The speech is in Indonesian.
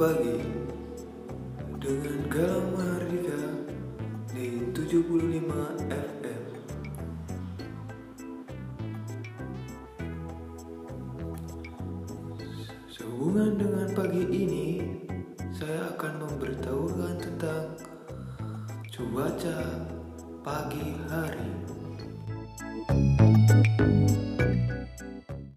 pagi dengan Galang Mahardika di 75 FM. Sehubungan dengan pagi ini, saya akan memberitahukan tentang cuaca pagi hari.